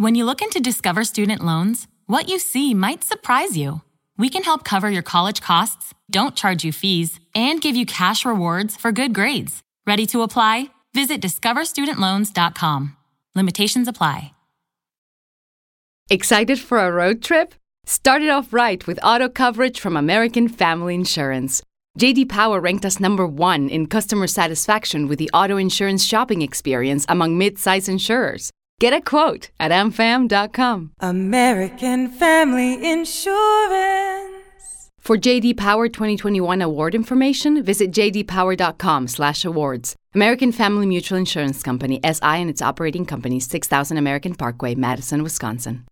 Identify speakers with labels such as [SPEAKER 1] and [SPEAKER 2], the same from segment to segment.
[SPEAKER 1] When you look into Discover Student Loans, what you see might surprise you. We can help cover your college costs, don't charge you fees, and give you cash rewards for good grades. Ready to apply? Visit discoverstudentloans.com. Limitations apply.
[SPEAKER 2] Excited for a road trip? Started off right with auto coverage from American Family Insurance. JD Power ranked us number 1 in customer satisfaction with the auto insurance shopping experience among mid-size insurers. Get a quote at amfam.com.
[SPEAKER 3] American Family Insurance.
[SPEAKER 2] For JD Power 2021 award information, visit jdpower.com/awards. American Family Mutual Insurance Company SI and its operating company 6000 American Parkway, Madison, Wisconsin.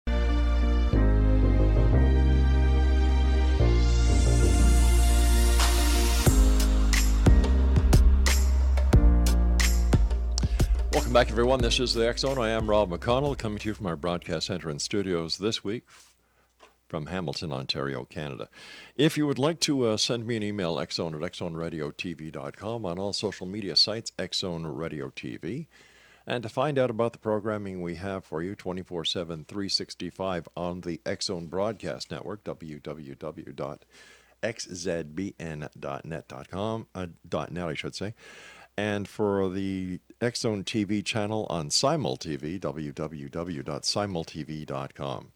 [SPEAKER 4] Welcome back, everyone. This is the X Zone. I am Rob McConnell, coming to you from our broadcast center and studios this week from Hamilton, Ontario, Canada. If you would like to uh, send me an email, xzone at xzoneradiotv.com, on all social media sites, X Zone radio TV, and to find out about the programming we have for you 24 7, 365 on the X Zone Broadcast Network, www.xzbn.net.com, uh, .net, I should say. And for the Zone TV channel on SimulTV, www.simultv.com.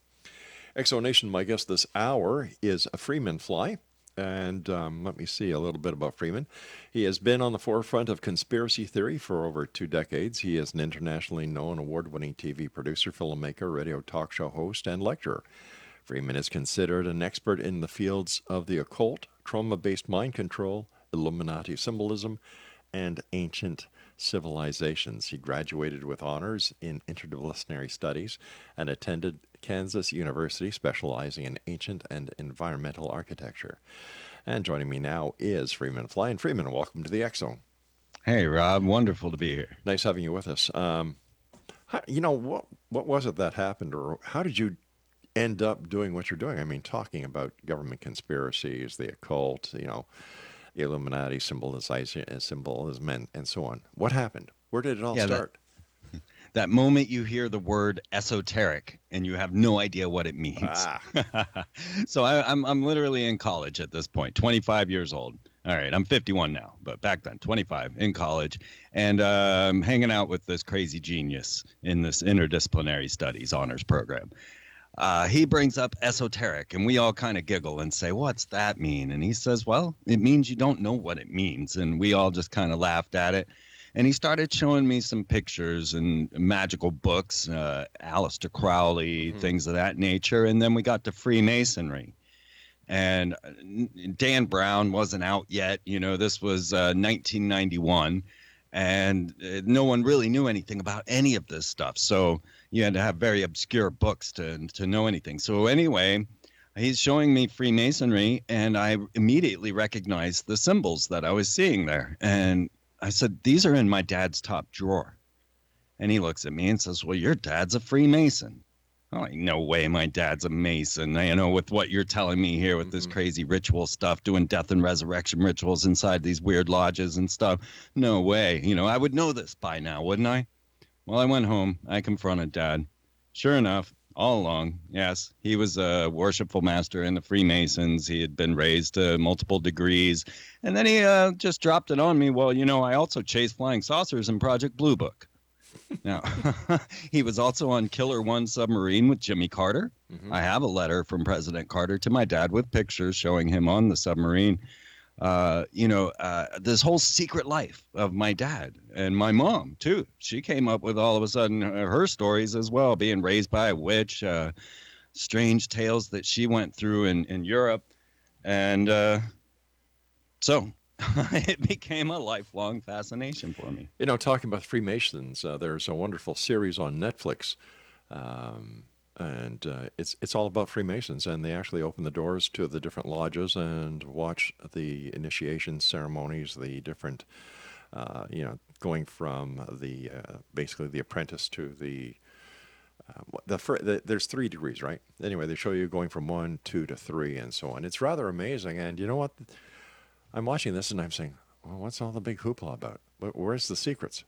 [SPEAKER 4] X Zone Nation, my guest this hour is a Freeman Fly. And um, let me see a little bit about Freeman. He has been on the forefront of conspiracy theory for over two decades. He is an internationally known award winning TV producer, filmmaker, radio talk show host, and lecturer. Freeman is considered an expert in the fields of the occult, trauma based mind control, Illuminati symbolism, and ancient civilizations. He graduated with honors in interdisciplinary studies and attended Kansas University, specializing in ancient and environmental architecture. And joining me now is Freeman Fly. And Freeman, welcome to the Zone.
[SPEAKER 5] Hey, Rob. Wonderful to be here.
[SPEAKER 4] Nice having you with us. Um, how, you know, what, what was it that happened, or how did you end up doing what you're doing? I mean, talking about government conspiracies, the occult, you know, the Illuminati symbolization, symbolism, and, and so on. What happened? Where did it all
[SPEAKER 5] Yeah, that-
[SPEAKER 4] start?
[SPEAKER 5] That moment you hear the word esoteric and you have no idea what it means.
[SPEAKER 4] Ah.
[SPEAKER 5] so I, I'm I'm literally in college at this point, 25 years old. All right, I'm 51 now, but back then, 25 in college, and uh, I'm hanging out with this crazy genius in this interdisciplinary studies honors program. Uh, he brings up esoteric, and we all kind of giggle and say, "What's that mean?" And he says, "Well, it means you don't know what it means." And we all just kind of laughed at it. And he started showing me some pictures and magical books, uh, Aleister Crowley,
[SPEAKER 4] Mhm.
[SPEAKER 5] things of that nature. And then we got to Freemasonry. And uh, Dan Brown wasn't out yet. You know, this was uh, 1991. And uh, no one really knew anything about any of this stuff. So you had to have very obscure books to, to know anything. So, anyway, he's showing me Freemasonry, and I immediately recognized the symbols that I was seeing there. And I said, These are in my dad's top drawer. And he looks at me and says, Well, your dad's a Freemason. I'm like, no way, my dad's a Mason. You know, with what you're telling me here with this
[SPEAKER 4] Mhm.
[SPEAKER 5] crazy ritual stuff, doing death and resurrection rituals inside these weird lodges and stuff. No way. You know, I would know this by now, wouldn't I? Well, I went home. I confronted dad. Sure enough, all along, yes, he was a worshipful master in the Freemasons. He had been raised to multiple degrees. And then he uh, just dropped it on me. Well, you know, I also chased flying saucers in Project Blue Book. Now, he was also on Killer One submarine with Jimmy Carter.
[SPEAKER 4] Mhm.
[SPEAKER 5] I have a letter from President Carter to my dad with pictures showing him on the submarine. Uh, you know, uh, this whole secret life of my dad and my mom too. She came up with all of a sudden her stories as well, being raised by a witch, uh, strange tales that she went through in in Europe, and uh, so it became a lifelong fascination for me.
[SPEAKER 4] You know, talking about Freemasons, uh, there's a wonderful series on Netflix, um, and uh, it's it's all about Freemasons, and they actually open the doors to the different lodges and watch the initiation ceremonies, the different, uh, you know, going from the uh, basically the apprentice to the what- the, the there's three degrees, right? Anyway, they show you going from one, two to three, and so on. It's rather amazing, and you know what? I'm watching this and I'm saying, well, what's all the big hoopla about? Where's the secrets?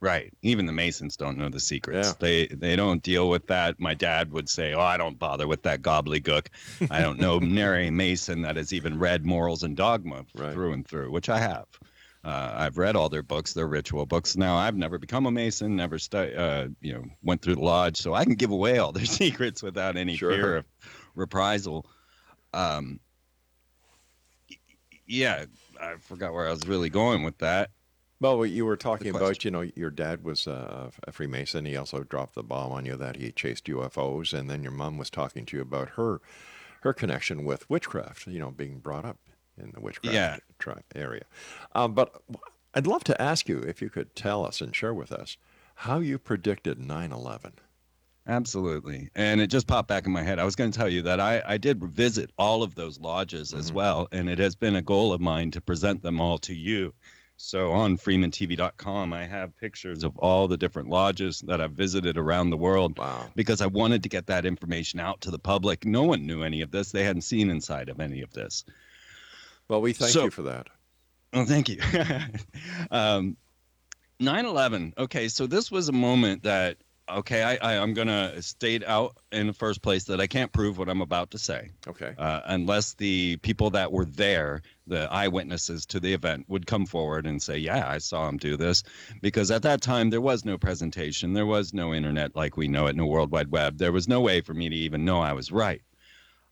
[SPEAKER 5] Right. Even the Masons don't know the secrets.
[SPEAKER 4] Yeah.
[SPEAKER 5] They they don't deal with that. My dad would say, "Oh, I don't bother with that gobbledygook. I don't know nary Mason that has even read Morals and Dogma
[SPEAKER 4] Right.
[SPEAKER 5] through and through, which I have. Uh, I've read all their books, their ritual books. Now I've never become a Mason, never stu- uh, you know, went through the lodge, so I can give away all their secrets without any
[SPEAKER 4] Sure.
[SPEAKER 5] fear of reprisal. Um, yeah, I forgot where I was really going with that.
[SPEAKER 4] Well, you were talking about, you know, your dad was a Freemason. He also dropped the bomb on you that he chased UFOs, and then your mom was talking to you about her her connection with witchcraft. You know, being brought up in the witchcraft
[SPEAKER 5] Yeah.
[SPEAKER 4] tri- area. Um, but I'd love to ask you if you could tell us and share with us how you predicted 9/11.
[SPEAKER 5] Absolutely. And it just popped back in my head. I was going to tell you that I, I did visit all of those lodges as well. And it has been a goal of mine to present them all to you. So on freemantv.com, I have pictures of all the different lodges that I've visited around the world
[SPEAKER 4] Wow.
[SPEAKER 5] because I wanted to get that information out to the public. No one knew any of this, they hadn't seen inside of any of this.
[SPEAKER 4] Well, we thank
[SPEAKER 5] So-
[SPEAKER 4] you for that.
[SPEAKER 5] Oh, thank you. um, 9/11. Okay, so this was a moment that okay, I, I I'm gonna state out in the first place that I can't prove what I'm about to say
[SPEAKER 4] Okay.
[SPEAKER 5] uh, unless the people that were there, the eyewitnesses to the event, would come forward and say, "Yeah, I saw him do this," because at that time there was no presentation, there was no internet like we know it, no World Wide Web. There was no way for me to even know I was right.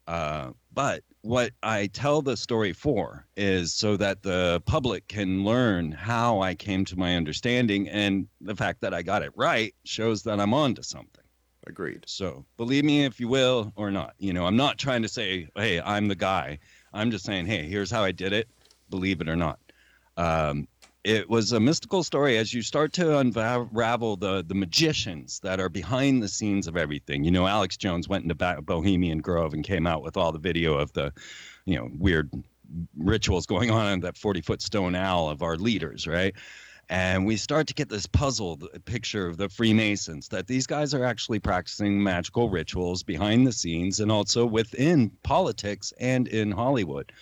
[SPEAKER 5] Uh, but what I tell the story for is so that the public can learn how I came to my understanding, and the fact that I got it right shows that I'm on to something.
[SPEAKER 4] Agreed.
[SPEAKER 5] So believe me if you will or not. You know, I'm not trying to say, hey, I'm the guy. I'm just saying, hey, here's how I did it. Believe it or not. Um, it was a mystical story as you start to unravel the the magicians that are behind the scenes of everything. You know, Alex Jones went into Bohemian Grove and came out with all the video of the, you know, weird rituals going on in that 40 foot stone owl of our leaders, right? And we start to get this puzzled picture of the Freemasons that these guys are actually practicing magical rituals behind the scenes and also within politics and in Hollywood.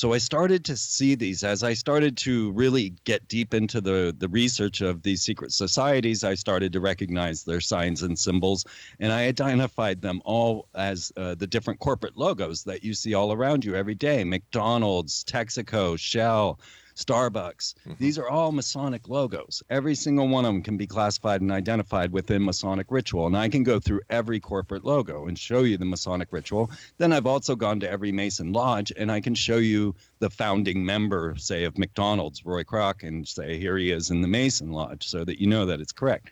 [SPEAKER 5] So I started to see these as I started to really get deep into the the research of these secret societies. I started to recognize their signs and symbols, and I identified them all as uh, the different corporate logos that you see all around you every day: McDonald's, Texaco, Shell. Starbucks. Mm-hmm. These are all Masonic logos. Every single one of them can be classified and identified within Masonic ritual. And I can go through every corporate logo and show you the Masonic ritual. Then I've also gone to every Mason lodge and I can show you the founding member, say, of McDonald's, Roy Kroc, and say, here he is in the Mason lodge so that you know that it's correct.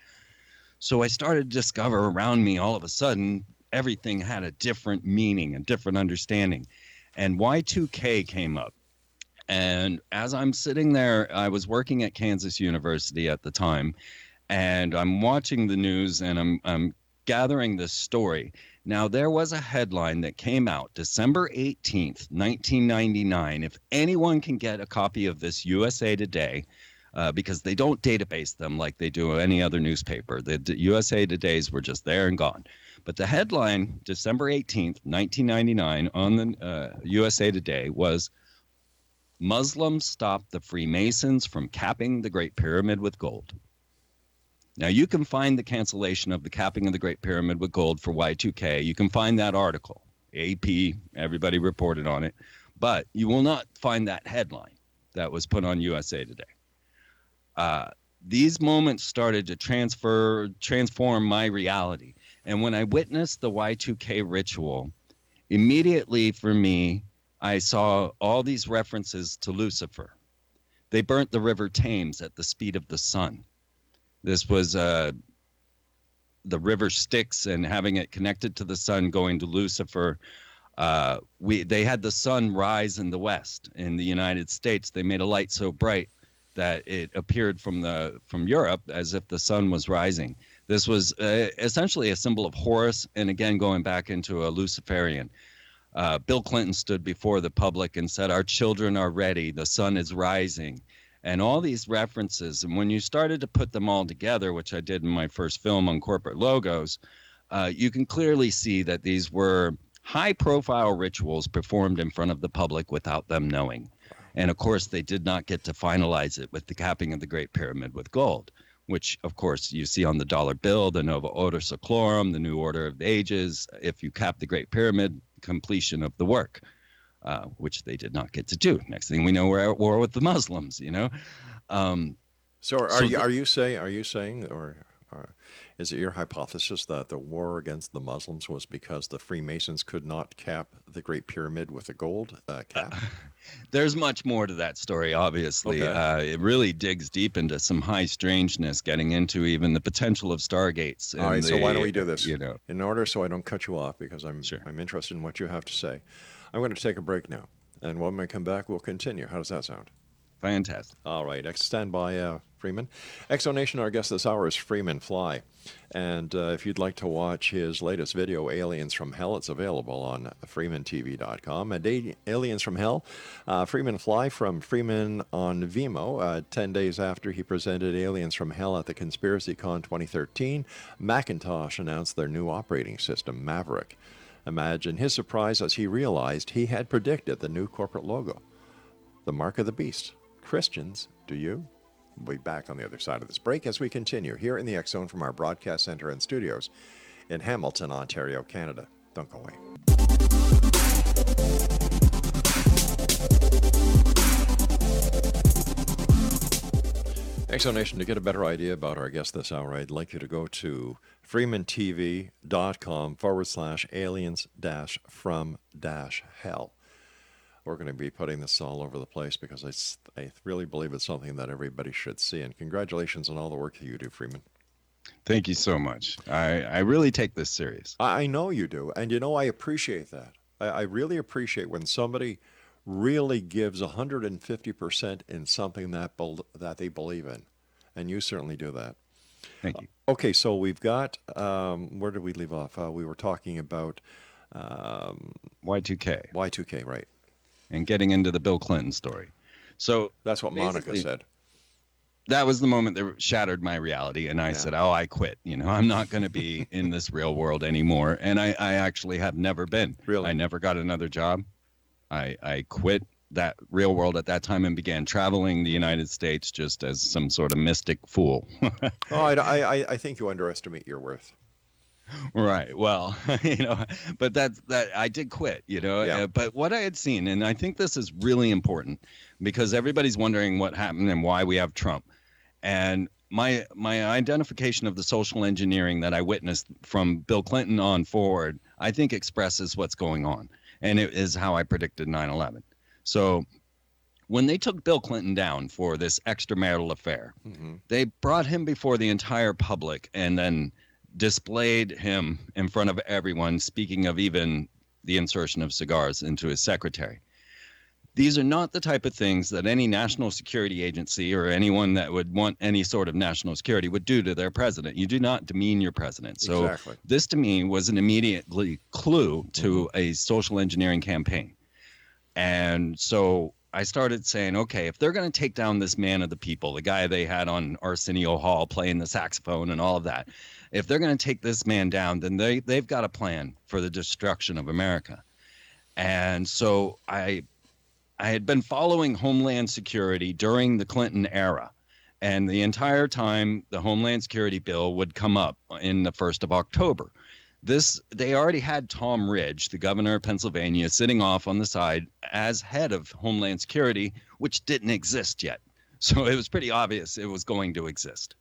[SPEAKER 5] So I started to discover around me all of a sudden everything had a different meaning, a different understanding. And Y2K came up. And as I'm sitting there, I was working at Kansas University at the time, and I'm watching the news and I'm, I'm gathering this story. Now, there was a headline that came out December 18th, 1999. If anyone can get a copy of this USA Today, uh, because they don't database them like they do any other newspaper. The, the USA Today's were just there and gone. But the headline, December 18th, 1999, on the uh, USA Today was Muslims stopped the Freemasons from capping the Great Pyramid with gold. Now, you can find the cancellation of the capping of the Great Pyramid with gold for Y2K. You can find that article. AP, everybody reported on it. But you will not find that headline that was put on USA Today. Uh, these moments started to transfer, transform my reality. And when I witnessed the Y2K ritual, immediately for me, I saw all these references to Lucifer. They burnt the river Thames at the speed of the sun. This was uh, the river Styx and having it connected to the sun going to Lucifer. Uh, we they had the sun rise in the west in the United States. They made a light so bright that it appeared from the from Europe as if the sun was rising. This was uh, essentially a symbol of Horus, and again going back into a Luciferian. Uh, Bill Clinton stood before the public and said, Our children are ready, the sun is rising. And all these references, and when you started to put them all together, which I did in my first film on corporate logos, uh, you can clearly see that these were high profile rituals performed in front of the public without them knowing. And of course, they did not get to finalize it with the capping of the Great Pyramid with gold. which of course you see on the dollar bill, the Novus Ordo Seclorum, the New Order of the Ages. If you cap the Great Pyramid, completion of the work, uh, which they did not get to do. Next thing we know, we're at war with the Muslims. You know. Um,
[SPEAKER 4] so are
[SPEAKER 5] so
[SPEAKER 4] you
[SPEAKER 5] the-
[SPEAKER 4] are you saying are you saying or, or is it your hypothesis that the war against the Muslims was because the Freemasons could not cap the Great Pyramid with a gold uh, cap?
[SPEAKER 5] There's much more to that story, obviously.
[SPEAKER 4] Okay.
[SPEAKER 5] Uh, it really digs deep into some high strangeness, getting into even the potential of stargates.
[SPEAKER 4] All right,
[SPEAKER 5] and
[SPEAKER 4] so why don't we do this?
[SPEAKER 5] You know,
[SPEAKER 4] In order so I don't cut you off because I'm
[SPEAKER 5] Sure.
[SPEAKER 4] I'm interested in what you have to say. I'm going to take a break now, and when we come back, we'll continue. How does that sound?
[SPEAKER 5] fantastic.
[SPEAKER 4] All right, stand by, uh, Freeman. X Zone Nation, our guest this hour is Freeman Fly. And uh, if you'd like to watch his latest video, Aliens from Hell, it's available on freemantv.com. And A- Aliens from Hell, uh, Freeman Fly from Freeman on Vimeo. Uh, 10 days after he presented Aliens from Hell at the Conspiracy Con 2013, Macintosh announced their new operating system, Maverick. Imagine his surprise as he realized he had predicted the new corporate logo the mark of the beast. Christians, do you? We'll be back on the other side of this break as we continue here in the X Zone from our broadcast center and studios in Hamilton, Ontario, Canada. Don't go away. X Zone Nation, to get a better idea about our guest this hour, I'd like you to go to freemantv.com forward slash aliens dash from dash hell we're going to be putting this all over the place because I, I really believe it's something that everybody should see. And congratulations on all the work that you do, Freeman.
[SPEAKER 5] Thank you so much. I, I really take this serious.
[SPEAKER 4] I, I know you do. And you know, I appreciate that. I, I really appreciate when somebody really gives 150% in something that, bel that they believe in. And you certainly do that.
[SPEAKER 5] Thank you.
[SPEAKER 4] Okay, so we've got, um, where did we leave off? Uh, we were talking about um,
[SPEAKER 5] Y2K
[SPEAKER 4] Y2K, right?
[SPEAKER 5] And getting into the Bill Clinton story. So
[SPEAKER 4] That's what Monica said.
[SPEAKER 5] that was the moment that shattered my reality and i
[SPEAKER 4] Yeah.
[SPEAKER 5] said oh i quit you know i'm not going to be in this real world anymore and I, I actually have never been
[SPEAKER 4] Really?
[SPEAKER 5] i never got another job i i quit that real world at that time and began traveling the united states just as some sort of mystic fool
[SPEAKER 4] Oh, I, I, I- I think you underestimate your worth.
[SPEAKER 5] Right. Well, you know, but that's that I did quit, you know.
[SPEAKER 4] Yeah.
[SPEAKER 5] Uh, but what I had seen, and I think this is really important because everybody's wondering what happened and why we have Trump. And my my identification of the social engineering that I witnessed from Bill Clinton on forward, I think expresses what's going on, and it is how I predicted 9/11. So. When they took Bill Clinton down for this extramarital affair,
[SPEAKER 4] hmm
[SPEAKER 5] they brought him before the entire public and then displayed him in front of everyone, speaking of even the insertion of cigars into his secretary. These are not the type of things that any national security agency or anyone that would want any sort of national security would do to their president. You do not demean your president. So
[SPEAKER 4] Exactly.
[SPEAKER 5] this to me was an immediately clue to mm-hmm. a social engineering campaign. And so I started saying, okay, if they're going to take down this man of the people, the guy they had on Arsenio Hall playing the saxophone and all of that, if they're going to take this man down, then they, they've got a plan for the destruction of America. And so I, I had been following Homeland Security during the Clinton era. And the entire time, the Homeland Security bill would come up in the 1st of October this they already had Tom Ridge, the governor of Pennsylvania, sitting off on the side as head of Homeland Security, which didn't exist yet. So it was pretty obvious it was going to exist.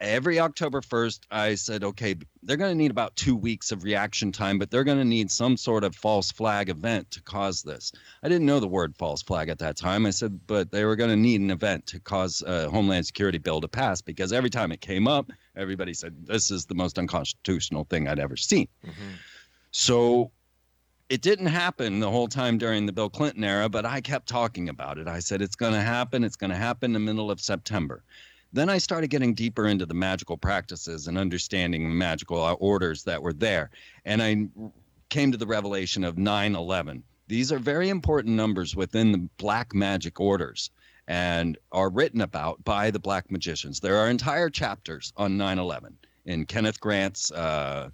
[SPEAKER 5] Every October 1st, I said, okay, they're going to need about two weeks of reaction time, but they're going to need some sort of false flag event to cause this. I didn't know the word false flag at that time. I said, but they were going to need an event to cause a Homeland Security bill to pass because every time it came up, everybody said, this is the most unconstitutional thing I'd ever seen. Mm-hmm. So it didn't happen the whole time during the Bill Clinton era, but I kept talking about it. I said, it's going to happen. It's going to happen in the middle of September. Then I started getting deeper into the magical practices and understanding magical orders that were there. And I came to the revelation of 9 11. These are very important numbers within the black magic orders and are written about by the black magicians. There are entire chapters on 9 11 in Kenneth Grant's. Uh,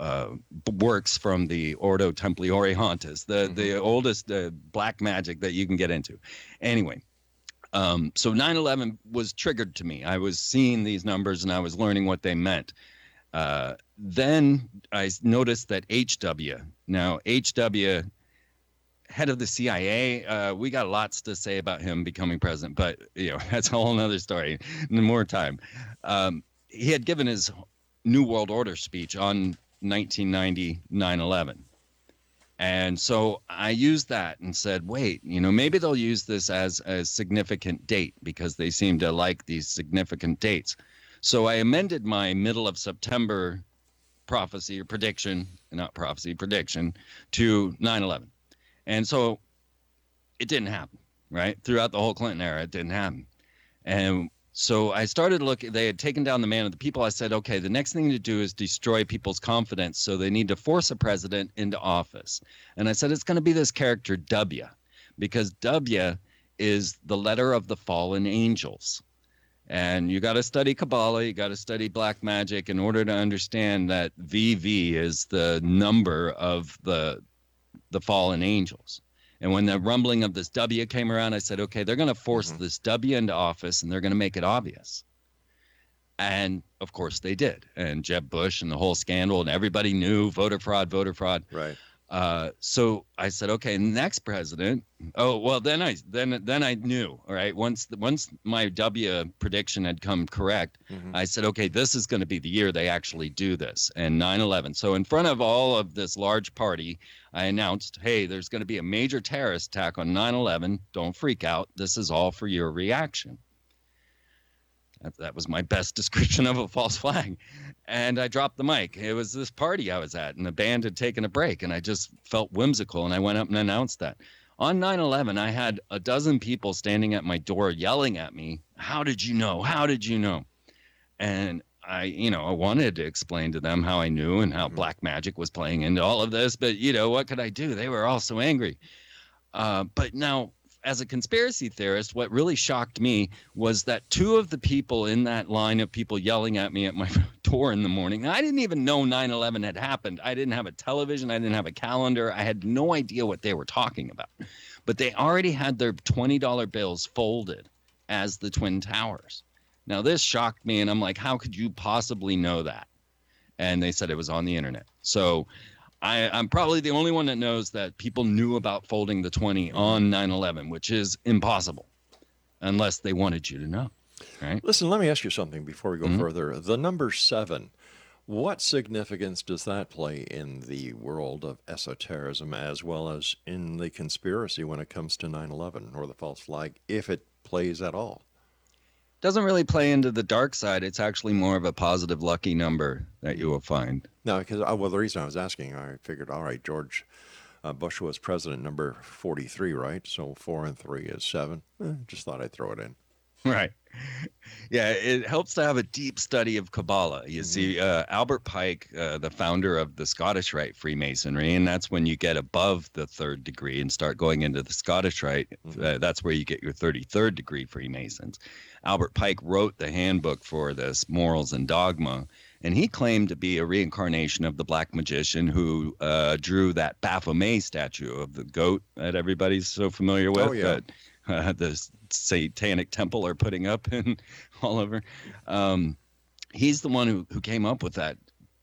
[SPEAKER 5] uh, b- works from the Ordo Templi Orientis, the the oldest uh, black magic that you can get into. Anyway, Um, so 9/11 was triggered to me. I was seeing these numbers and I was learning what they meant. Uh, then I noticed that HW. Now HW, head of the CIA, uh, we got lots to say about him becoming president, but you know that's a whole other story. More time. Um, he had given his New World Order speech on 1990 9/11. And so I used that and said, wait, you know, maybe they'll use this as a significant date because they seem to like these significant dates. So I amended my middle of September prophecy or prediction, not prophecy, prediction to 9 11. And so it didn't happen, right? Throughout the whole Clinton era, it didn't happen. And so I started looking, they had taken down the man of the people. I said, okay, the next thing to do is destroy people's confidence. So they need to force a president into office. And I said, it's going to be this character, W, because W is the letter of the fallen angels. And you got to study Kabbalah, you got to study black magic in order to understand that VV is the number of the the fallen angels. And when the rumbling of this W came around, I said, okay, they're going to force mm-hmm. this W into office and they're going to make it obvious. And of course they did. And Jeb Bush and the whole scandal, and everybody knew voter fraud, voter fraud.
[SPEAKER 4] Right.
[SPEAKER 5] Uh, so I said, okay, next president. Oh well, then I then then I knew. All right, once once my W prediction had come correct, mm-hmm. I said, okay, this is going to be the year they actually do this. And 9/11. So in front of all of this large party, I announced, hey, there's going to be a major terrorist attack on 9/11. Don't freak out. This is all for your reaction. That, that was my best description of a false flag. And I dropped the mic. It was this party I was at, and the band had taken a break, and I just felt whimsical, and I went up and announced that. On 9 11, I had a dozen people standing at my door yelling at me, How did you know? How did you know? And I, you know, I wanted to explain to them how I knew and how mm-hmm. black magic was playing into all of this, but you know, what could I do? They were all so angry. Uh, but now as a conspiracy theorist, what really shocked me was that two of the people in that line of people yelling at me at my door in the morning, I didn't even know 9 11 had happened. I didn't have a television, I didn't have a calendar, I had no idea what they were talking about. But they already had their $20 bills folded as the Twin Towers. Now, this shocked me, and I'm like, how could you possibly know that? And they said it was on the internet. So I, I'm probably the only one that knows that people knew about folding the 20 on 9 11, which is impossible unless they wanted you to know. Right?
[SPEAKER 4] Listen, let me ask you something before we go mm-hmm. further. The number seven, what significance does that play in the world of esotericism as well as in the conspiracy when it comes to 9 11 or the false flag, if it plays at all?
[SPEAKER 5] Doesn't really play into the dark side. It's actually more of a positive lucky number that you will find.
[SPEAKER 4] No, because uh, well, the reason I was asking, I figured, all right, George uh, Bush was president number forty-three, right? So four and three is seven. Eh, just thought I'd throw it in.
[SPEAKER 5] Right. Yeah, it helps to have a deep study of Kabbalah. You mm-hmm. see, uh, Albert Pike, uh, the founder of the Scottish Rite Freemasonry, and that's when you get above the third degree and start going into the Scottish Rite. Mm-hmm. Uh, that's where you get your 33rd degree Freemasons. Albert Pike wrote the handbook for this, Morals and Dogma, and he claimed to be a reincarnation of the black magician who uh, drew that Baphomet statue of the goat that everybody's so familiar with. Oh,
[SPEAKER 4] yeah.
[SPEAKER 5] Uh, the satanic temple are putting up and all over. Um, he's the one who, who came up with that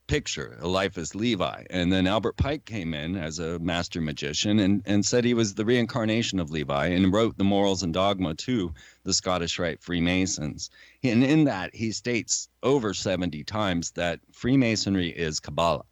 [SPEAKER 5] picture, Eliphas Levi. And then Albert Pike came in as a master magician and, and said he was the reincarnation of Levi and wrote the morals and dogma to the Scottish Rite Freemasons. And in that, he states over 70 times that Freemasonry is Kabbalah.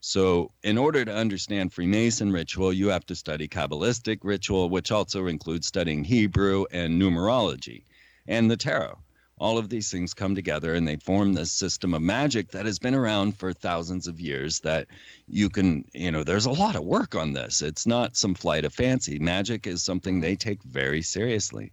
[SPEAKER 5] So, in order to understand Freemason ritual, you have to study Kabbalistic ritual, which also includes studying Hebrew and numerology and the tarot. All of these things come together and they form this system of magic that has been around for thousands of years that you can you know there's a lot of work on this. It's not some flight of fancy. Magic is something they take very seriously.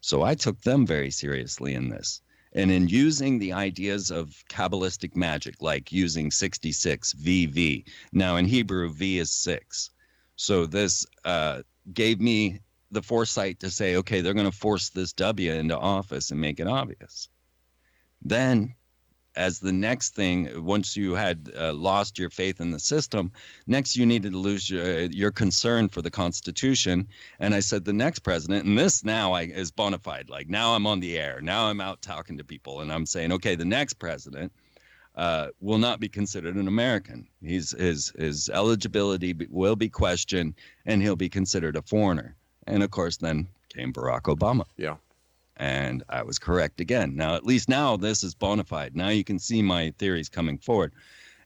[SPEAKER 5] So i took them very seriously in this and in using the ideas of kabbalistic magic like using 66 vv now in hebrew v is 6 so this uh, gave me the foresight to say, okay, they're going to force this W into office and make it obvious. Then as the next thing, once you had uh, lost your faith in the system, next you needed to lose your, your concern for the Constitution. And I said, the next president, and this now I, is bona fide. Like now I'm on the air. Now I'm out talking to people, and I'm saying, okay, the next president uh, will not be considered an American. He's, his, his eligibility will be questioned, and he'll be considered a foreigner. And of course, then came Barack Obama.
[SPEAKER 4] Yeah.
[SPEAKER 5] And I was correct again. Now, at least now this is bona fide. Now you can see my theories coming forward.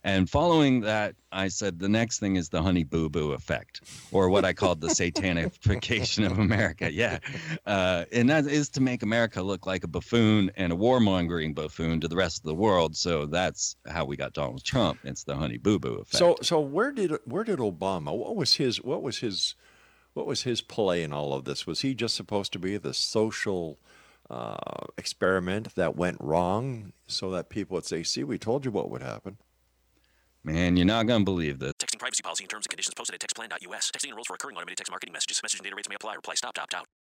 [SPEAKER 5] And following that, I said the next thing is the honey boo boo effect, or what I called the satanification of America. Yeah. Uh, and that is to make America look like a buffoon and a warmongering buffoon to the rest of the world. So that's how we got Donald Trump. It's the honey boo boo effect.
[SPEAKER 4] So, so where did where did Obama? What was his? What was his? What was his play in all of this? Was he just supposed to be the social uh, experiment that went wrong, so that people would say, "See, we told you what would happen."
[SPEAKER 5] Man, you're not going to believe this.
[SPEAKER 6] Texting privacy policy and terms and conditions posted at textplan.us. Texting enrolls for recurring automated text marketing messages. Message and data rates may apply. Reply stop to opt out.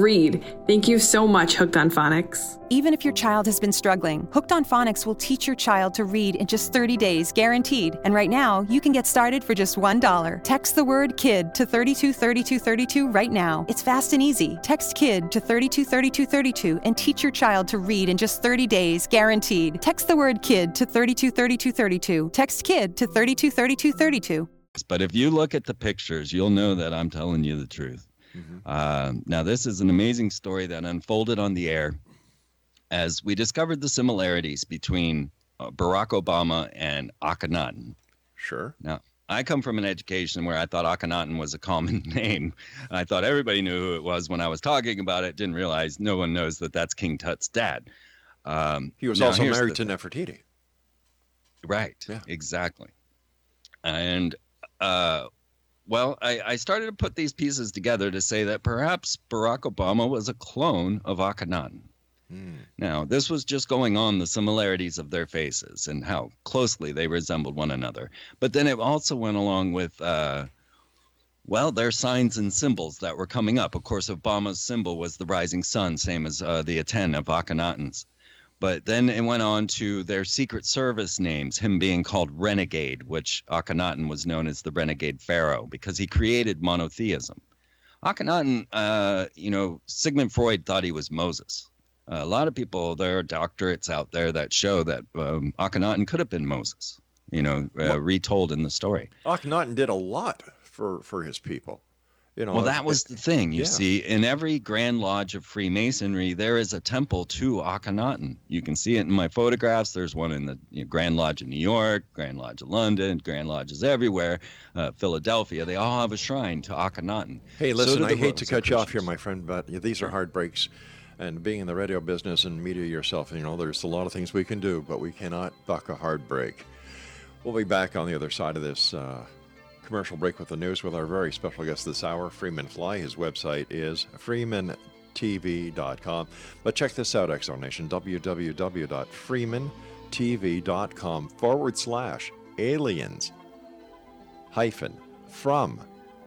[SPEAKER 7] read. Thank you so much, Hooked on Phonics.
[SPEAKER 8] Even if your child has been struggling, Hooked on Phonics will teach your child to read in just 30 days, guaranteed. And right now, you can get started for just $1. Text the word KID to 323232 right now. It's fast and easy. Text KID to 323232 and teach your child to read in just 30 days, guaranteed. Text the word KID to 323232. Text KID to 323232.
[SPEAKER 5] But if you look at the pictures, you'll know that I'm telling you the truth. Mm-hmm. Uh, now, this is an amazing story that unfolded on the air as we discovered the similarities between uh, Barack Obama and Akhenaten.
[SPEAKER 4] Sure.
[SPEAKER 5] Now, I come from an education where I thought Akhenaten was a common name. I thought everybody knew who it was when I was talking about it. Didn't realize no one knows that that's King Tut's dad.
[SPEAKER 4] Um, he was also married to Nefertiti.
[SPEAKER 5] Right. Yeah. Exactly. And uh, well, I, I, started to put these pieces together to say that perhaps Barack Obama was a clone of Akhenaten. Mm. Now, this was just going on the similarities of their faces and how closely they resembled one another. But then it also went along with, uh, well, their signs and symbols that were coming up. Of course, Obama's symbol was the rising sun, same as uh, the Aten of Akhenaten's. But then it went on to their Secret Service names, him being called Renegade, which Akhenaten was known as the Renegade Pharaoh because he created monotheism. Akhenaten, uh, you know, Sigmund Freud thought he was Moses a lot of people, there are doctorates out there that show that um, Akhenaten could have been Moses, you know, uh, well, retold in the story.
[SPEAKER 4] Akhenaten did a lot for, for his people. You know,
[SPEAKER 5] well, that was the thing. You yeah. see, in every Grand Lodge of Freemasonry, there is a temple to Akhenaten. You can see it in my photographs. There's one in the you know, Grand Lodge of New York, Grand Lodge of London, Grand Lodges everywhere, uh, Philadelphia. They all have a shrine to Akhenaten.
[SPEAKER 4] Hey, listen, so I hate to cut you off here, my friend, but these are hard breaks and being in the radio business and media yourself, you know, there's a lot of things we can do, but we cannot buck a hard break. We'll be back on the other side of this uh, commercial break with the news with our very special guest this hour, Freeman Fly. His website is freemantv.com. But check this out, X Zone Nation, www.freemantv.com forward slash aliens hyphen from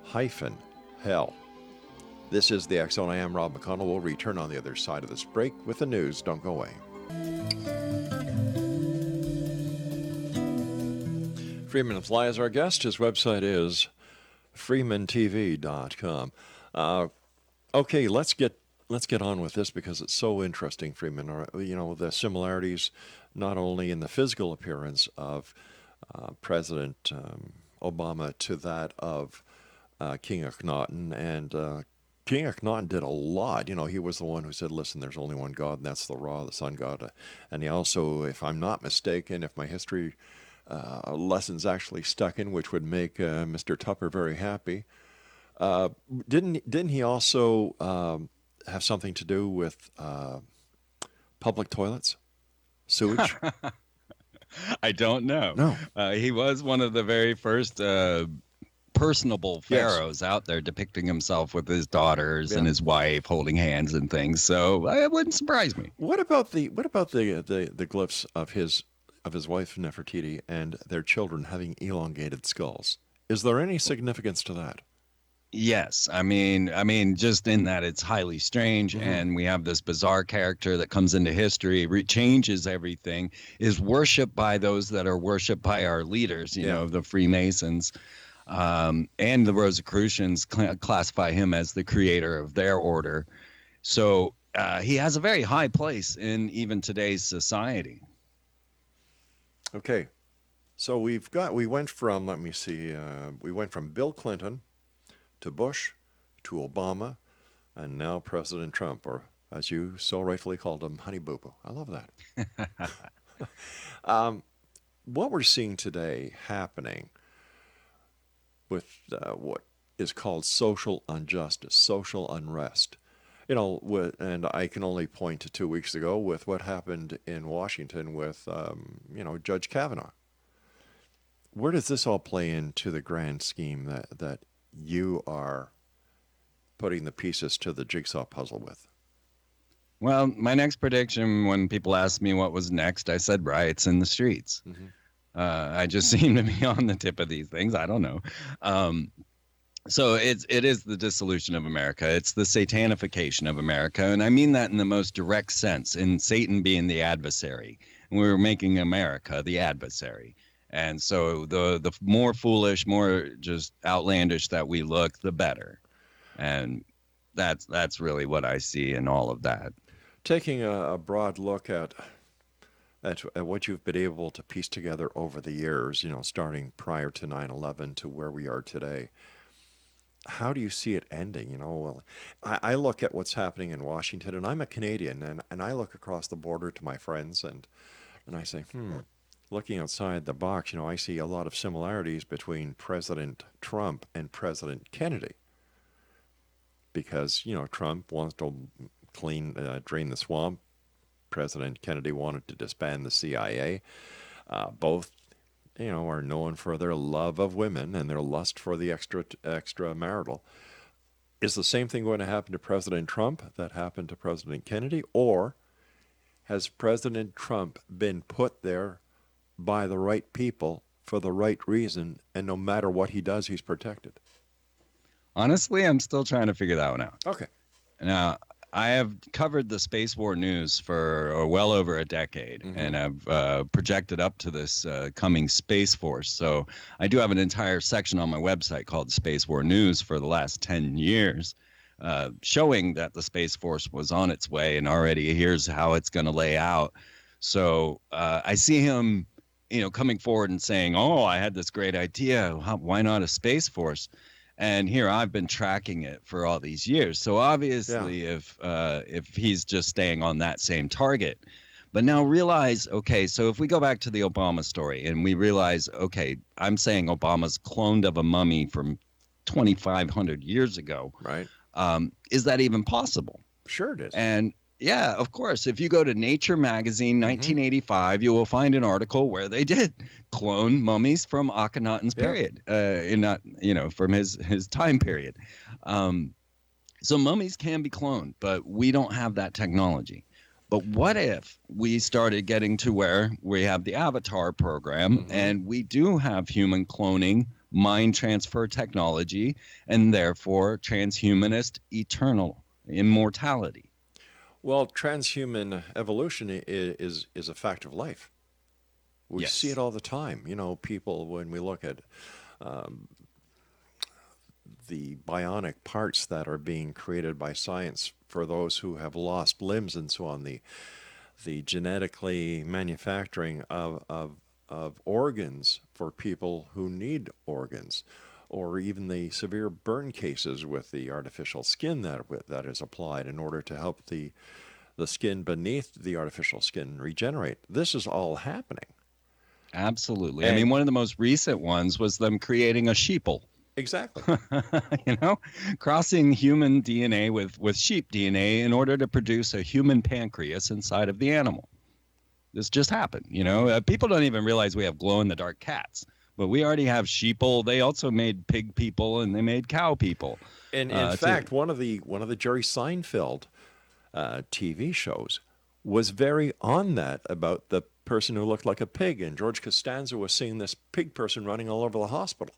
[SPEAKER 4] hyphen hell. This is the X Zone. I am Rob McConnell. We'll return on the other side of this break with the news. Don't go away. Freeman Fly is our guest. His website is freemantv.com. Uh, okay, let's get let's get on with this because it's so interesting, Freeman. You know the similarities, not only in the physical appearance of uh, President um, Obama to that of uh, King Akhenaten and uh, King Akhenaten did a lot. You know, he was the one who said, listen, there's only one God, and that's the Ra, the sun god. And he also, if I'm not mistaken, if my history uh, lessons actually stuck in, which would make uh, Mr. Tupper very happy, uh, didn't, didn't he also um, have something to do with uh, public toilets? Sewage?
[SPEAKER 5] I don't know.
[SPEAKER 4] No.
[SPEAKER 5] Uh, he was one of the very first uh, personable
[SPEAKER 4] Yes.
[SPEAKER 5] pharaohs out there depicting himself with his daughters and his wife holding hands and things. So it wouldn't surprise me.
[SPEAKER 4] What about the what about the the, the glyphs of his of his wife Nefertiti and their children having elongated skulls? Is there any significance to that?
[SPEAKER 5] Yes, I mean, I mean, just in that it's highly strange,
[SPEAKER 4] Mm-hmm.
[SPEAKER 5] and we have this bizarre character that comes into history, re- changes everything, is worshipped by those that are worshipped by our leaders, you
[SPEAKER 4] Yeah.
[SPEAKER 5] know, the Freemasons, um, and the Rosicrucians cl- classify him as the creator of their order. So uh, he has a very high place in even today's society.
[SPEAKER 4] Okay, so we've got we went from let me see, uh, we went from Bill Clinton to Bush to Obama, and now President Trump, or as you so rightfully called him, Honey Boo Boo. I love that. um, what we're seeing today happening with uh, what is called social injustice, social unrest. You know, with, and I can only point to two weeks ago with what happened in Washington with, um, you know, Judge Kavanaugh. Where does this all play into the grand scheme that, that you are putting the pieces to the jigsaw puzzle with?
[SPEAKER 5] Well, my next prediction, when people asked me what was next, I said riots in the streets. Uh, I just seem to be on the tip of these things. I don't know. Um, so it's it is the dissolution of America. It's the satanification of America, and I mean that in the most direct sense. In Satan being the adversary, we're making America the adversary. And so the the more foolish, more just outlandish that we look, the better. And that's that's really what I see in all of that.
[SPEAKER 4] Taking a, a broad look at, at at what you've been able to piece together over the years, you know, starting prior to 9/11 to where we are today. How do you see it ending? You know, well, I, I look at what's happening in Washington, and I'm a Canadian, and, and I look across the border to my friends, and and I say, hmm, looking outside the box, you know, I see a lot of similarities between President Trump and President Kennedy because you know Trump wants to clean, uh, drain the swamp. President Kennedy wanted to disband the CIA. Uh, both, you know, are known for their love of women and their lust for the extra extramarital. Is the same thing going to happen to President Trump that happened to President Kennedy, or has President Trump been put there by the right people for the right reason, and no matter what he does, he's protected?
[SPEAKER 5] Honestly, I'm still trying to figure that one out.
[SPEAKER 4] Okay.
[SPEAKER 5] Now, I have covered the space war news for uh, well over a decade, and I've uh, projected up to this uh, coming space force. So I do have an entire section on my website called Space War News for the last ten years, uh, showing that the space force was on its way, and already here's how it's going to lay out. So uh, I see him, you know, coming forward and saying, "Oh, I had this great idea. How, why not a space force?" And here I've been tracking it for all these years. So obviously, if uh, if he's just staying on that same target, but now realize, okay, so if we go back to the Obama story and we realize, okay, I'm saying Obama's cloned of a mummy from 2,500 years ago.
[SPEAKER 4] Right.
[SPEAKER 5] Um, is that even possible?
[SPEAKER 4] Sure, it is.
[SPEAKER 5] And yeah, of course. If you go to Nature magazine, 1985, you will find an article where they did clone mummies from Akhenaten's
[SPEAKER 4] Yeah.
[SPEAKER 5] period, uh, in not you know from his his time period. Um, so mummies can be cloned, but we don't have that technology. But what if we started getting to where we have the Avatar program and we do have human cloning, mind transfer technology, and therefore transhumanist eternal immortality?
[SPEAKER 4] Well, transhuman evolution i- is is a fact of life. We
[SPEAKER 5] Yes.
[SPEAKER 4] see it all the time. You know, people when we look at um, the bionic parts that are being created by science for those who have lost limbs and so on, the the genetically manufacturing of of of organs for people who need organs, or even the severe burn cases with the artificial skin that that is applied in order to help the the skin beneath the artificial skin regenerate. This is all happening.
[SPEAKER 5] Absolutely. I mean, one of the most recent ones was them creating a sheeple.
[SPEAKER 4] Exactly.
[SPEAKER 5] you know, crossing human DNA with with sheep DNA in order to produce a human pancreas inside of the animal. This just happened. You know, uh, people don't even realize we have glow in the dark cats, but we already have sheeple. They also made pig people and they made cow people.
[SPEAKER 4] And in
[SPEAKER 5] uh,
[SPEAKER 4] fact,
[SPEAKER 5] too.
[SPEAKER 4] one of the one of the Jerry Seinfeld uh, TV shows was very on that about the person who looked like a pig, and George Costanza was seeing this pig person running all over the hospital.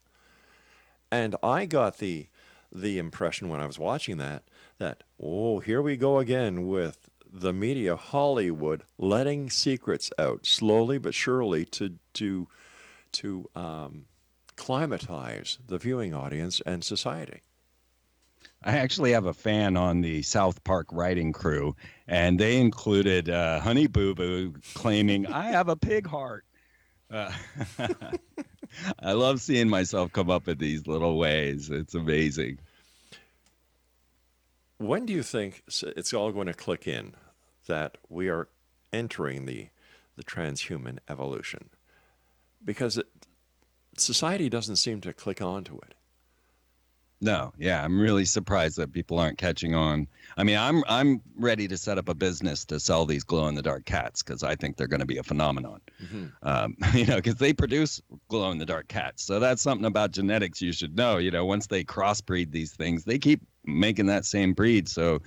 [SPEAKER 4] And I got the the impression when I was watching that that oh, here we go again with the media Hollywood letting secrets out slowly but surely to to to um, climatize the viewing audience and society.
[SPEAKER 5] I actually have a fan on the South Park writing crew, and they included uh, Honey Boo Boo claiming, I have a pig heart. Uh, I love seeing myself come up in these little ways. It's amazing.
[SPEAKER 4] When do you think it's all going to click in that we are entering the, the transhuman evolution? Because it, society doesn't seem to click onto it.
[SPEAKER 5] No, yeah, I'm really surprised that people aren't catching on. I mean, I'm I'm ready to set up a business to sell these glow in the dark cats because I think they're going to be a phenomenon. Mm-hmm. Um, you know, because they produce glow in the dark cats, so that's something about genetics you should know. You know, once they crossbreed these things, they keep making that same breed. So,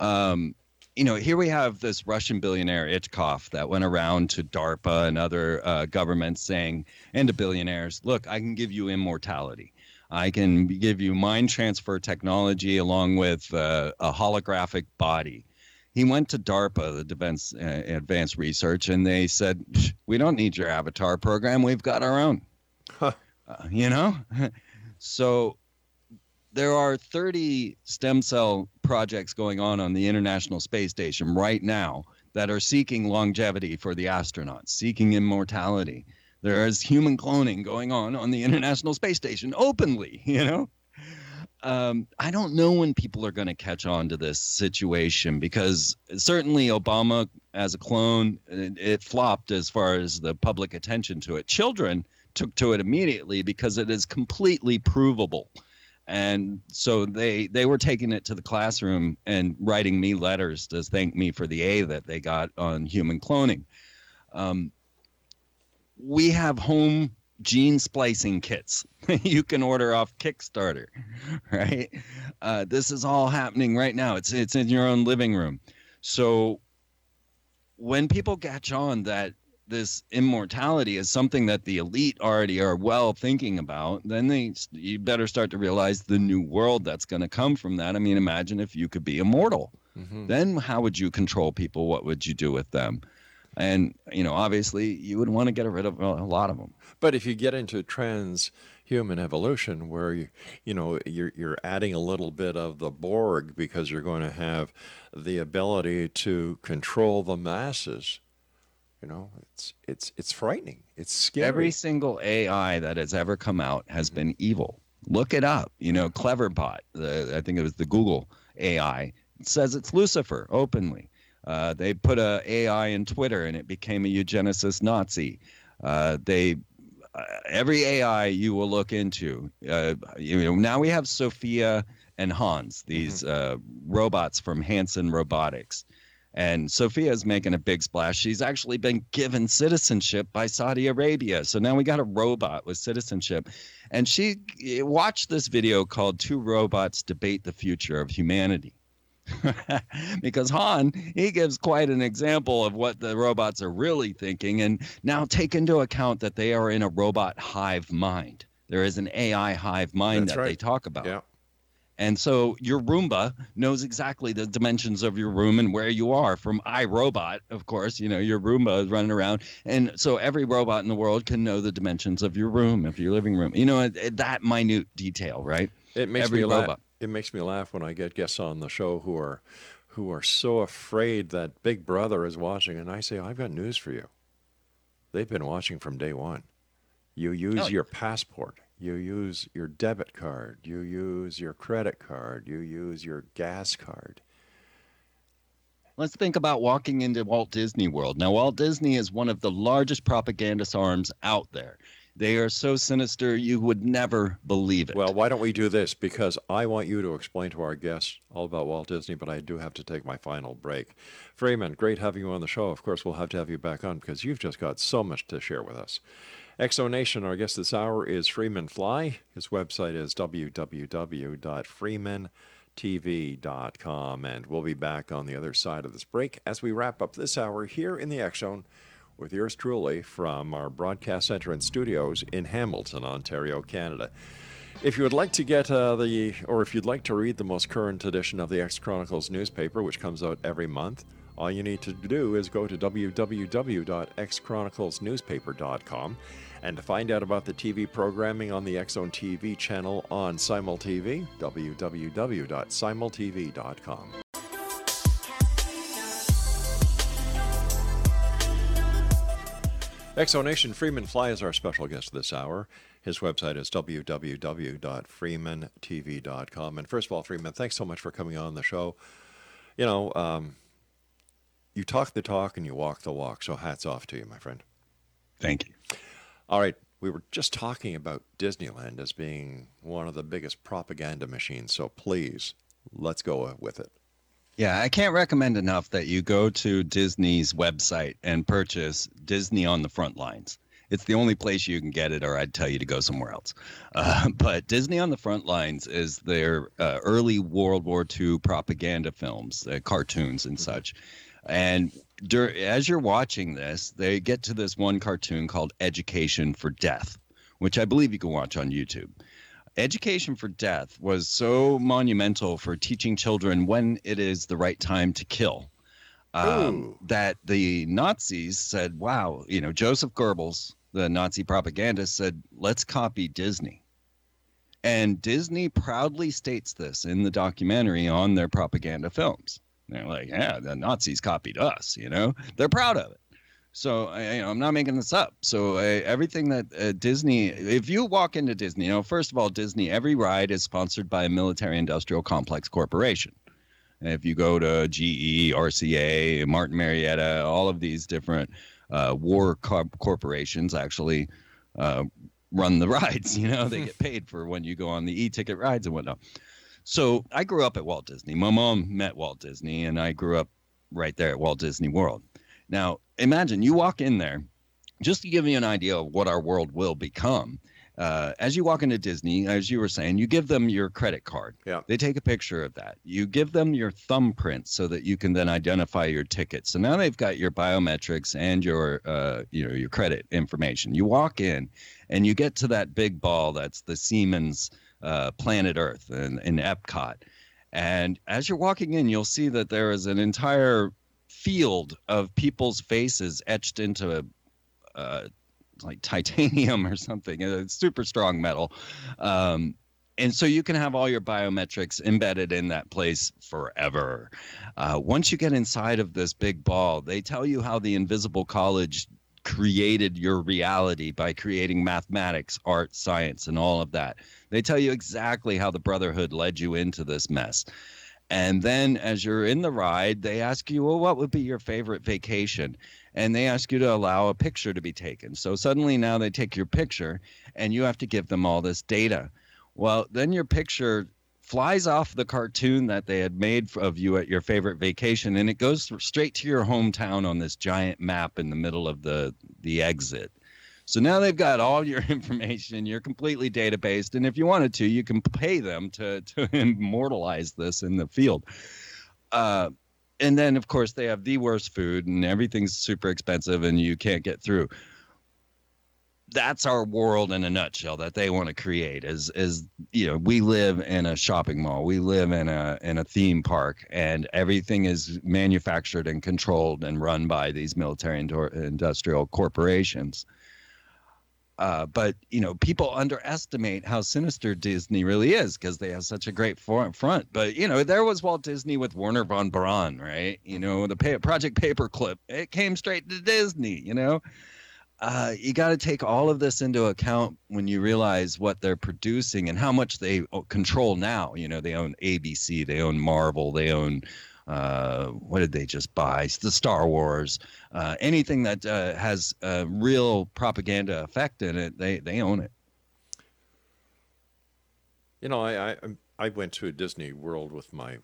[SPEAKER 5] um, you know, here we have this Russian billionaire Itskov that went around to DARPA and other uh, governments saying, and to billionaires, look, I can give you immortality. I can give you mind transfer technology along with uh, a holographic body. He went to DARPA, the Defense uh, Advanced Research, and they said, "We don't need your avatar program. We've got our own." Huh. Uh, you know, so there are 30 stem cell projects going on on the International Space Station right now that are seeking longevity for the astronauts, seeking immortality. There is human cloning going on on the International Space Station openly, you know? Um, I don't know when people are going to catch on to this situation because certainly Obama, as a clone, it, it, flopped as far as the public attention to it. Children took to it immediately because it is completely provable. And so they they were taking it to the classroom and writing me letters to thank me for the A that they got on human cloning. Um, we have home gene splicing kits you can order off Kickstarter, right? Uh, this is all happening right now. It's it's in your own living room. So when people catch on that this immortality is something that the elite already are well thinking about, then they you better start to realize the new world that's going to come from that. I mean, imagine if you could be immortal. Mm-hmm. Then how would you control people? What would you do with them? and you know obviously you would want to get rid of a lot of them
[SPEAKER 4] but if you get into transhuman evolution where you you know you're you're adding a little bit of the borg because you're going to have the ability to control the masses you know it's it's it's frightening it's scary
[SPEAKER 5] every single ai that has ever come out has mm-hmm. been evil look it up you know cleverbot the, i think it was the google ai says it's lucifer openly uh, they put a AI in Twitter and it became a eugenicist Nazi. Uh, they uh, every AI you will look into. Uh, you know now we have Sophia and Hans, these mm-hmm. Uh, robots from Hanson Robotics. And Sophia is making a big splash. She's actually been given citizenship by Saudi Arabia. So now we got a robot with citizenship. And she watched this video called Two Robots Debate the Future of Humanity. because Han, he gives quite an example of what the robots are really thinking. And now take into account that they are in a robot hive mind. There is an AI hive mind That's that right. they talk about.
[SPEAKER 4] Yeah.
[SPEAKER 5] And so your Roomba knows exactly the dimensions of your room and where you are from iRobot, of course. You know, your Roomba is running around. And so every robot in the world can know the dimensions of your room, of your living room. You know, that minute detail, right?
[SPEAKER 4] It makes every me robot. Laugh it makes me laugh when I get guests on the show who are who are so afraid that Big Brother is watching, and I say, I've got news for you. They've been watching from day one. You use oh. your passport. You use your debit card. You use your credit card. You use your gas card.
[SPEAKER 5] Let's think about walking into Walt Disney World. Now, Walt Disney is one of the largest propagandist arms out there. They are so sinister you would never believe it.
[SPEAKER 4] Well, why don't we do this? Because I want you to explain to our guests all about Walt Disney, but I do have to take my final break. Freeman, great having you on the show. Of course, we'll have to have you back on because you've just got so much to share with us. X Zone Nation, our guest this hour is Freeman Fly. His website is www.freemantv.com. And we'll be back on the other side of this break as we wrap up this hour here in the Zone with yours truly from our broadcast center and studios in Hamilton, Ontario, Canada. If you would like to get uh, the, or if you'd like to read the most current edition of the X Chronicles newspaper, which comes out every month, all you need to do is go to www.xchroniclesnewspaper.com and to find out about the TV programming on the Zone TV channel on SimulTV, www.simultv.com. X Zone Nation Freeman Fly is our special guest this hour. His website is www.freemantv.com. And first of all, Freeman, thanks so much for coming on the show. You know, um, you talk the talk and you walk the walk. So hats off to you, my friend.
[SPEAKER 5] Thank you.
[SPEAKER 4] All right. We were just talking about Disneyland as being one of the biggest propaganda machines. So please, let's go with it.
[SPEAKER 5] Yeah, I can't recommend enough that you go to Disney's website and purchase Disney on the Front Lines. It's the only place you can get it, or I'd tell you to go somewhere else. Uh, but Disney on the Front Lines is their uh, early World War II propaganda films, uh, cartoons, and such. And dur- as you're watching this, they get to this one cartoon called Education for Death, which I believe you can watch on YouTube. Education for Death was so monumental for teaching children when it is the right time to kill. Um, that the Nazis said, wow, you know, Joseph Goebbels, the Nazi propagandist, said, let's copy Disney. And Disney proudly states this in the documentary on their propaganda films. They're like, yeah, the Nazis copied us, you know? They're proud of it. So I, you know, I'm not making this up. So everything that uh, Disney, if you walk into Disney, you know, first of all, Disney, every ride is sponsored by a military-industrial complex corporation. And If you go to GE, RCA, Martin Marietta, all of these different uh, war co- corporations actually uh, run the rides. You know, they get paid for when you go on the e-ticket rides and whatnot. So I grew up at Walt Disney. My mom met Walt Disney, and I grew up right there at Walt Disney World. Now, imagine you walk in there, just to give you an idea of what our world will become. Uh, as you walk into Disney, as you were saying, you give them your credit card.
[SPEAKER 4] Yeah.
[SPEAKER 5] They take a picture of that. You give them your thumbprint so that you can then identify your ticket. So now they've got your biometrics and your, uh, you know, your credit information. You walk in, and you get to that big ball. That's the Siemens uh, Planet Earth in, in Epcot. And as you're walking in, you'll see that there is an entire field of people's faces etched into uh, like titanium or something, a super strong metal. Um, and so you can have all your biometrics embedded in that place forever. Uh, once you get inside of this big ball, they tell you how the Invisible College created your reality by creating mathematics, art, science, and all of that. They tell you exactly how the Brotherhood led you into this mess. And then as you're in the ride, they ask you, well, what would be your favorite vacation? And they ask you to allow a picture to be taken. So suddenly now they take your picture and you have to give them all this data. Well, then your picture flies off the cartoon that they had made of you at your favorite vacation and it goes straight to your hometown on this giant map in the middle of the the exit. So now they've got all your information. You're completely databased, and if you wanted to, you can pay them to to immortalize this in the field. Uh, and then, of course, they have the worst food, and everything's super expensive, and you can't get through. That's our world in a nutshell that they want to create. Is is you know we live in a shopping mall, we live in a in a theme park, and everything is manufactured and controlled and run by these military and industrial corporations. Uh, but you know, people underestimate how sinister Disney really is because they have such a great front. But you know, there was Walt Disney with Wernher von Braun, right? You know, the pay- Project Paperclip. It came straight to Disney. You know, uh, you got to take all of this into account when you realize what they're producing and how much they control now. You know, they own ABC, they own Marvel, they own uh, what did they just buy? The Star Wars, uh, anything that uh, has a real propaganda effect in it, they they own it.
[SPEAKER 4] You know, I, I I went to Disney World with my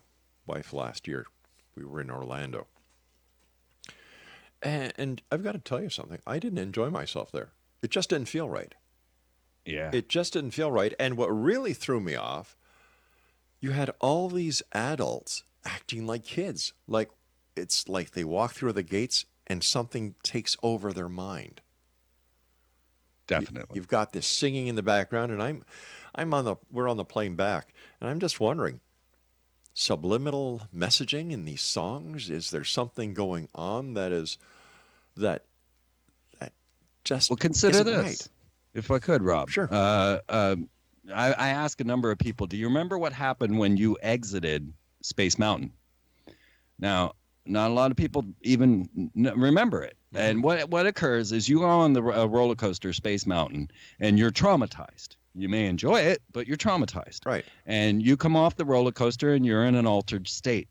[SPEAKER 4] wife last year. We were in Orlando, and, and I've got to tell you something. I didn't enjoy myself there. It just didn't feel right.
[SPEAKER 5] Yeah.
[SPEAKER 4] It just didn't feel right. And what really threw me off, you had all these adults acting like kids. Like it's like they walk through the gates and something takes over their mind.
[SPEAKER 5] Definitely.
[SPEAKER 4] You, have got this singing in the background and I'm I'm on the we're on the plane back and I'm just wondering subliminal messaging in these songs? Is there something going on that is that that just
[SPEAKER 5] well consider this
[SPEAKER 4] right?
[SPEAKER 5] if i could rob.
[SPEAKER 4] Sure.
[SPEAKER 5] uh, uh, I, I asked a number of people do you remember what happened when you exited space mountain? Now not a lot of people even remember it. And what what occurs is you go on the uh, roller coaster space mountain and you're traumatized you may enjoy it but you're traumatized
[SPEAKER 4] Right.
[SPEAKER 5] and you come off the roller coaster and you're in an altered state.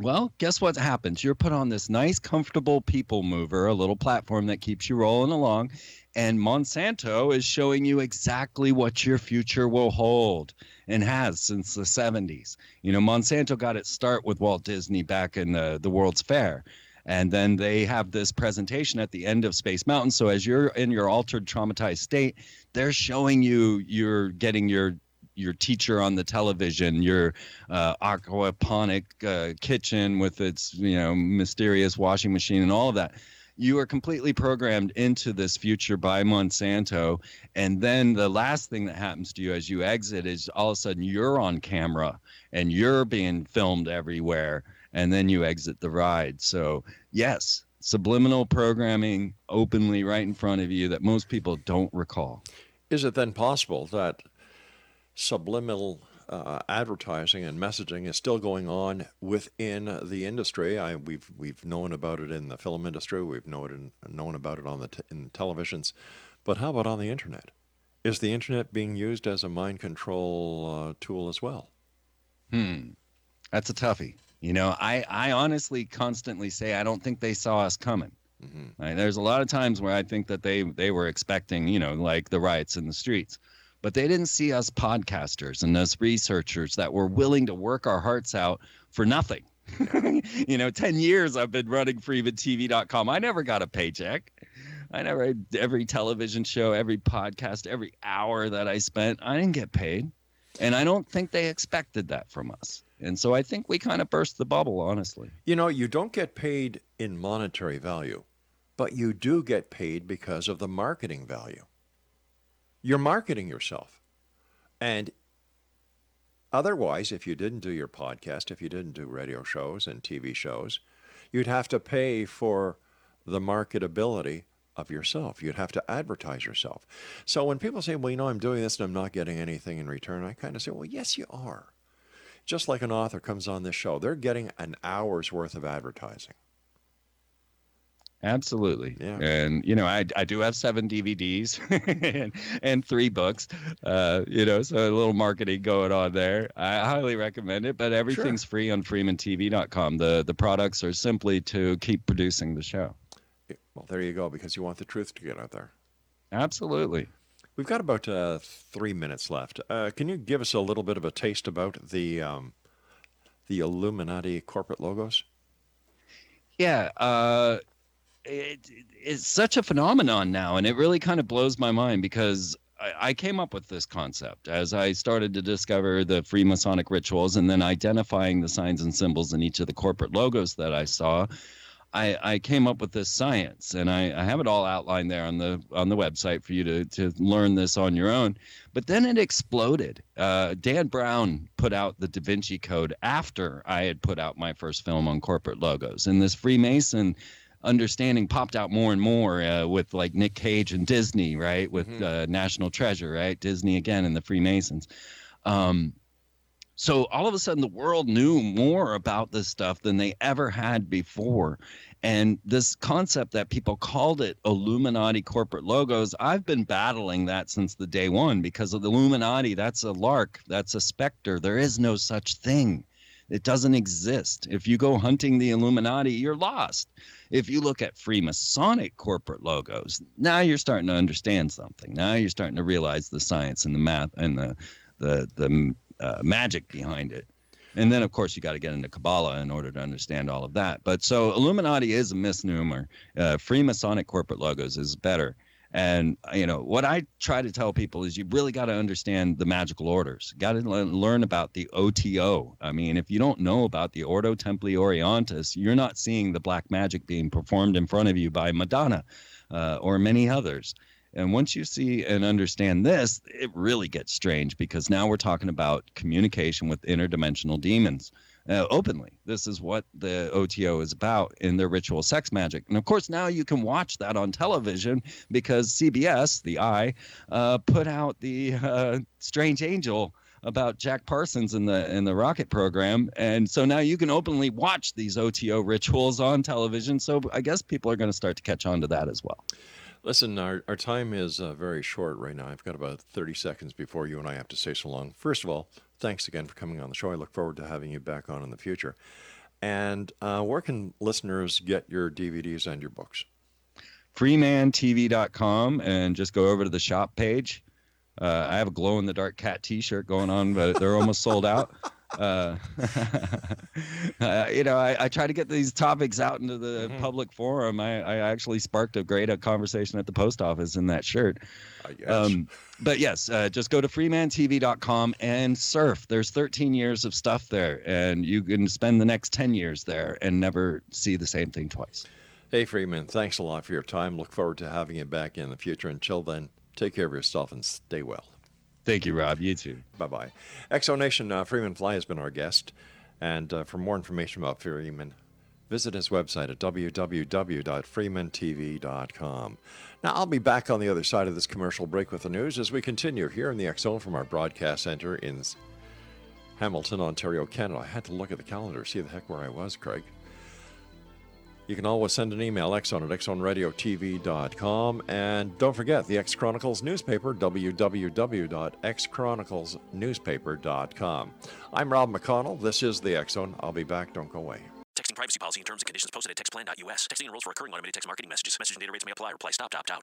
[SPEAKER 5] Well, guess what happens? You're put on this nice, comfortable people mover, a little platform that keeps you rolling along, and Monsanto is showing you exactly what your future will hold and has since the 70s. You know, Monsanto got its start with Walt Disney back in the, the World's Fair. And then they have this presentation at the end of Space Mountain. So as you're in your altered, traumatized state, they're showing you you're getting your your teacher on the television, your uh, aquaponic uh, kitchen with its you know mysterious washing machine and all of that. You are completely programmed into this future by Monsanto, and then the last thing that happens to you as you exit is all of a sudden you're on camera and you're being filmed everywhere, and then you exit the ride. So yes, subliminal programming openly right in front of you that most people don't recall.
[SPEAKER 4] Is it then possible that subliminal uh, advertising and messaging is still going on within the industry? I, we've we've known about it in the film industry. We've known it in, known about it on the t- in televisions, but how about on the internet? Is the internet being used as a mind control uh, tool as well?
[SPEAKER 5] Hmm. That's a toughie. You know, I, I honestly constantly say I don't think they saw us coming. Mm-hmm. Right? There's a lot of times where I think that they they were expecting, you know, like the riots in the streets, but they didn't see us podcasters and us researchers that were willing to work our hearts out for nothing. you know, 10 years I've been running freemantv.com. I never got a paycheck. I never every television show, every podcast, every hour that I spent, I didn't get paid. And I don't think they expected that from us. And so I think we kind of burst the bubble, honestly.
[SPEAKER 4] You know, you don't get paid in monetary value, but you do get paid because of the marketing value. You're marketing yourself. And otherwise, if you didn't do your podcast, if you didn't do radio shows and TV shows, you'd have to pay for the marketability of yourself. You'd have to advertise yourself. So when people say, well, you know, I'm doing this and I'm not getting anything in return, I kind of say, well, yes, you are. Just like an author comes on this show, they're getting an hour's worth of advertising.
[SPEAKER 5] Absolutely.
[SPEAKER 4] Yeah.
[SPEAKER 5] And, you know, I, I do have seven DVDs and, and three books, uh, you know, so a little marketing going on there. I highly recommend it, but everything's free on freemantv.com. The, the products are simply to keep producing the show.
[SPEAKER 4] Well, there you go, because you want the truth to get out there.
[SPEAKER 5] Absolutely.
[SPEAKER 4] We've got about uh, three minutes left. Uh, can you give us a little bit of a taste about the um, the Illuminati corporate logos?
[SPEAKER 5] Yeah. Uh, it, it's such a phenomenon now, and it really kind of blows my mind because I, I came up with this concept as I started to discover the Freemasonic rituals and then identifying the signs and symbols in each of the corporate logos that I saw. I, I came up with this science, and I, I have it all outlined there on the on the website for you to to learn this on your own. But then it exploded. Uh, Dan Brown put out the Da Vinci Code after I had put out my first film on corporate logos, and this Freemason understanding popped out more and more uh, with like Nick Cage and Disney, right? With uh, National Treasure, right? Disney again and the Freemasons. Um, so all of a sudden, the world knew more about this stuff than they ever had before. And this concept that people called it Illuminati corporate logos, I've been battling that since the day one because of the Illuminati. That's a lark, that's a specter. There is no such thing. It doesn't exist. If you go hunting the Illuminati, you're lost. If you look at Freemasonic corporate logos, now you're starting to understand something. Now you're starting to realize the science and the math and the the the uh, magic behind it. And then, of course, you got to get into Kabbalah in order to understand all of that. But so Illuminati is a misnomer. Uh, Freemasonic corporate logos is better. And you know what I try to tell people is you really got to understand the magical orders. Got to learn about the OTO. I mean, if you don't know about the Ordo Templi Orientis, you're not seeing the black magic being performed in front of you by Madonna uh, or many others. And once you see and understand this, it really gets strange because now we're talking about communication with interdimensional demons uh, openly. This is what the OTO is about in their ritual sex magic. And of course, now you can watch that on television because CBS, the Eye, uh, put out the uh, Strange Angel about Jack Parsons in the in the rocket program, and so now you can openly watch these OTO rituals on television. So I guess people are going to start to catch on to that as well.
[SPEAKER 4] Listen, our, our time is uh, very short right now. I've got about 30 seconds before you and I have to say so long. First of all, thanks again for coming on the show. I look forward to having you back on in the future. And uh, where can listeners get your DVDs and your books?
[SPEAKER 5] freemantv.com and just go over to the shop page. Uh, I have a glow in the dark cat t shirt going on, but they're almost sold out. Uh, uh, you know, I, I, try to get these topics out into the mm-hmm. public forum. I, I, actually sparked a great uh, conversation at the post office in that shirt. Um, but yes, uh, just go to freemantv.com and surf. There's 13 years of stuff there, and you can spend the next 10 years there and never see the same thing twice.
[SPEAKER 4] Hey, Freeman, thanks a lot for your time. Look forward to having you back in the future. Until then, take care of yourself and stay well.
[SPEAKER 5] Thank you, Rob. You too.
[SPEAKER 4] Bye bye. X Zone Nation uh, Freeman Fly has been our guest. And uh, for more information about Freeman, visit his website at www.freemantv.com. Now, I'll be back on the other side of this commercial break with the news as we continue here in the Zone from our broadcast center in Hamilton, Ontario, Canada. I had to look at the calendar, see the heck where I was, Craig. You can always send an email, xzone at xzoneradiotv.com. And don't forget the X Chronicles newspaper, www.xchroniclesnewspaper.com. I'm Rob McConnell. This is the Zone. I'll be back. Don't go away.
[SPEAKER 6] Texting privacy policy and terms and conditions posted at textplan.us. Texting enrolls for recurring automated text marketing messages. Message and data rates may apply. Reply stop to opt out.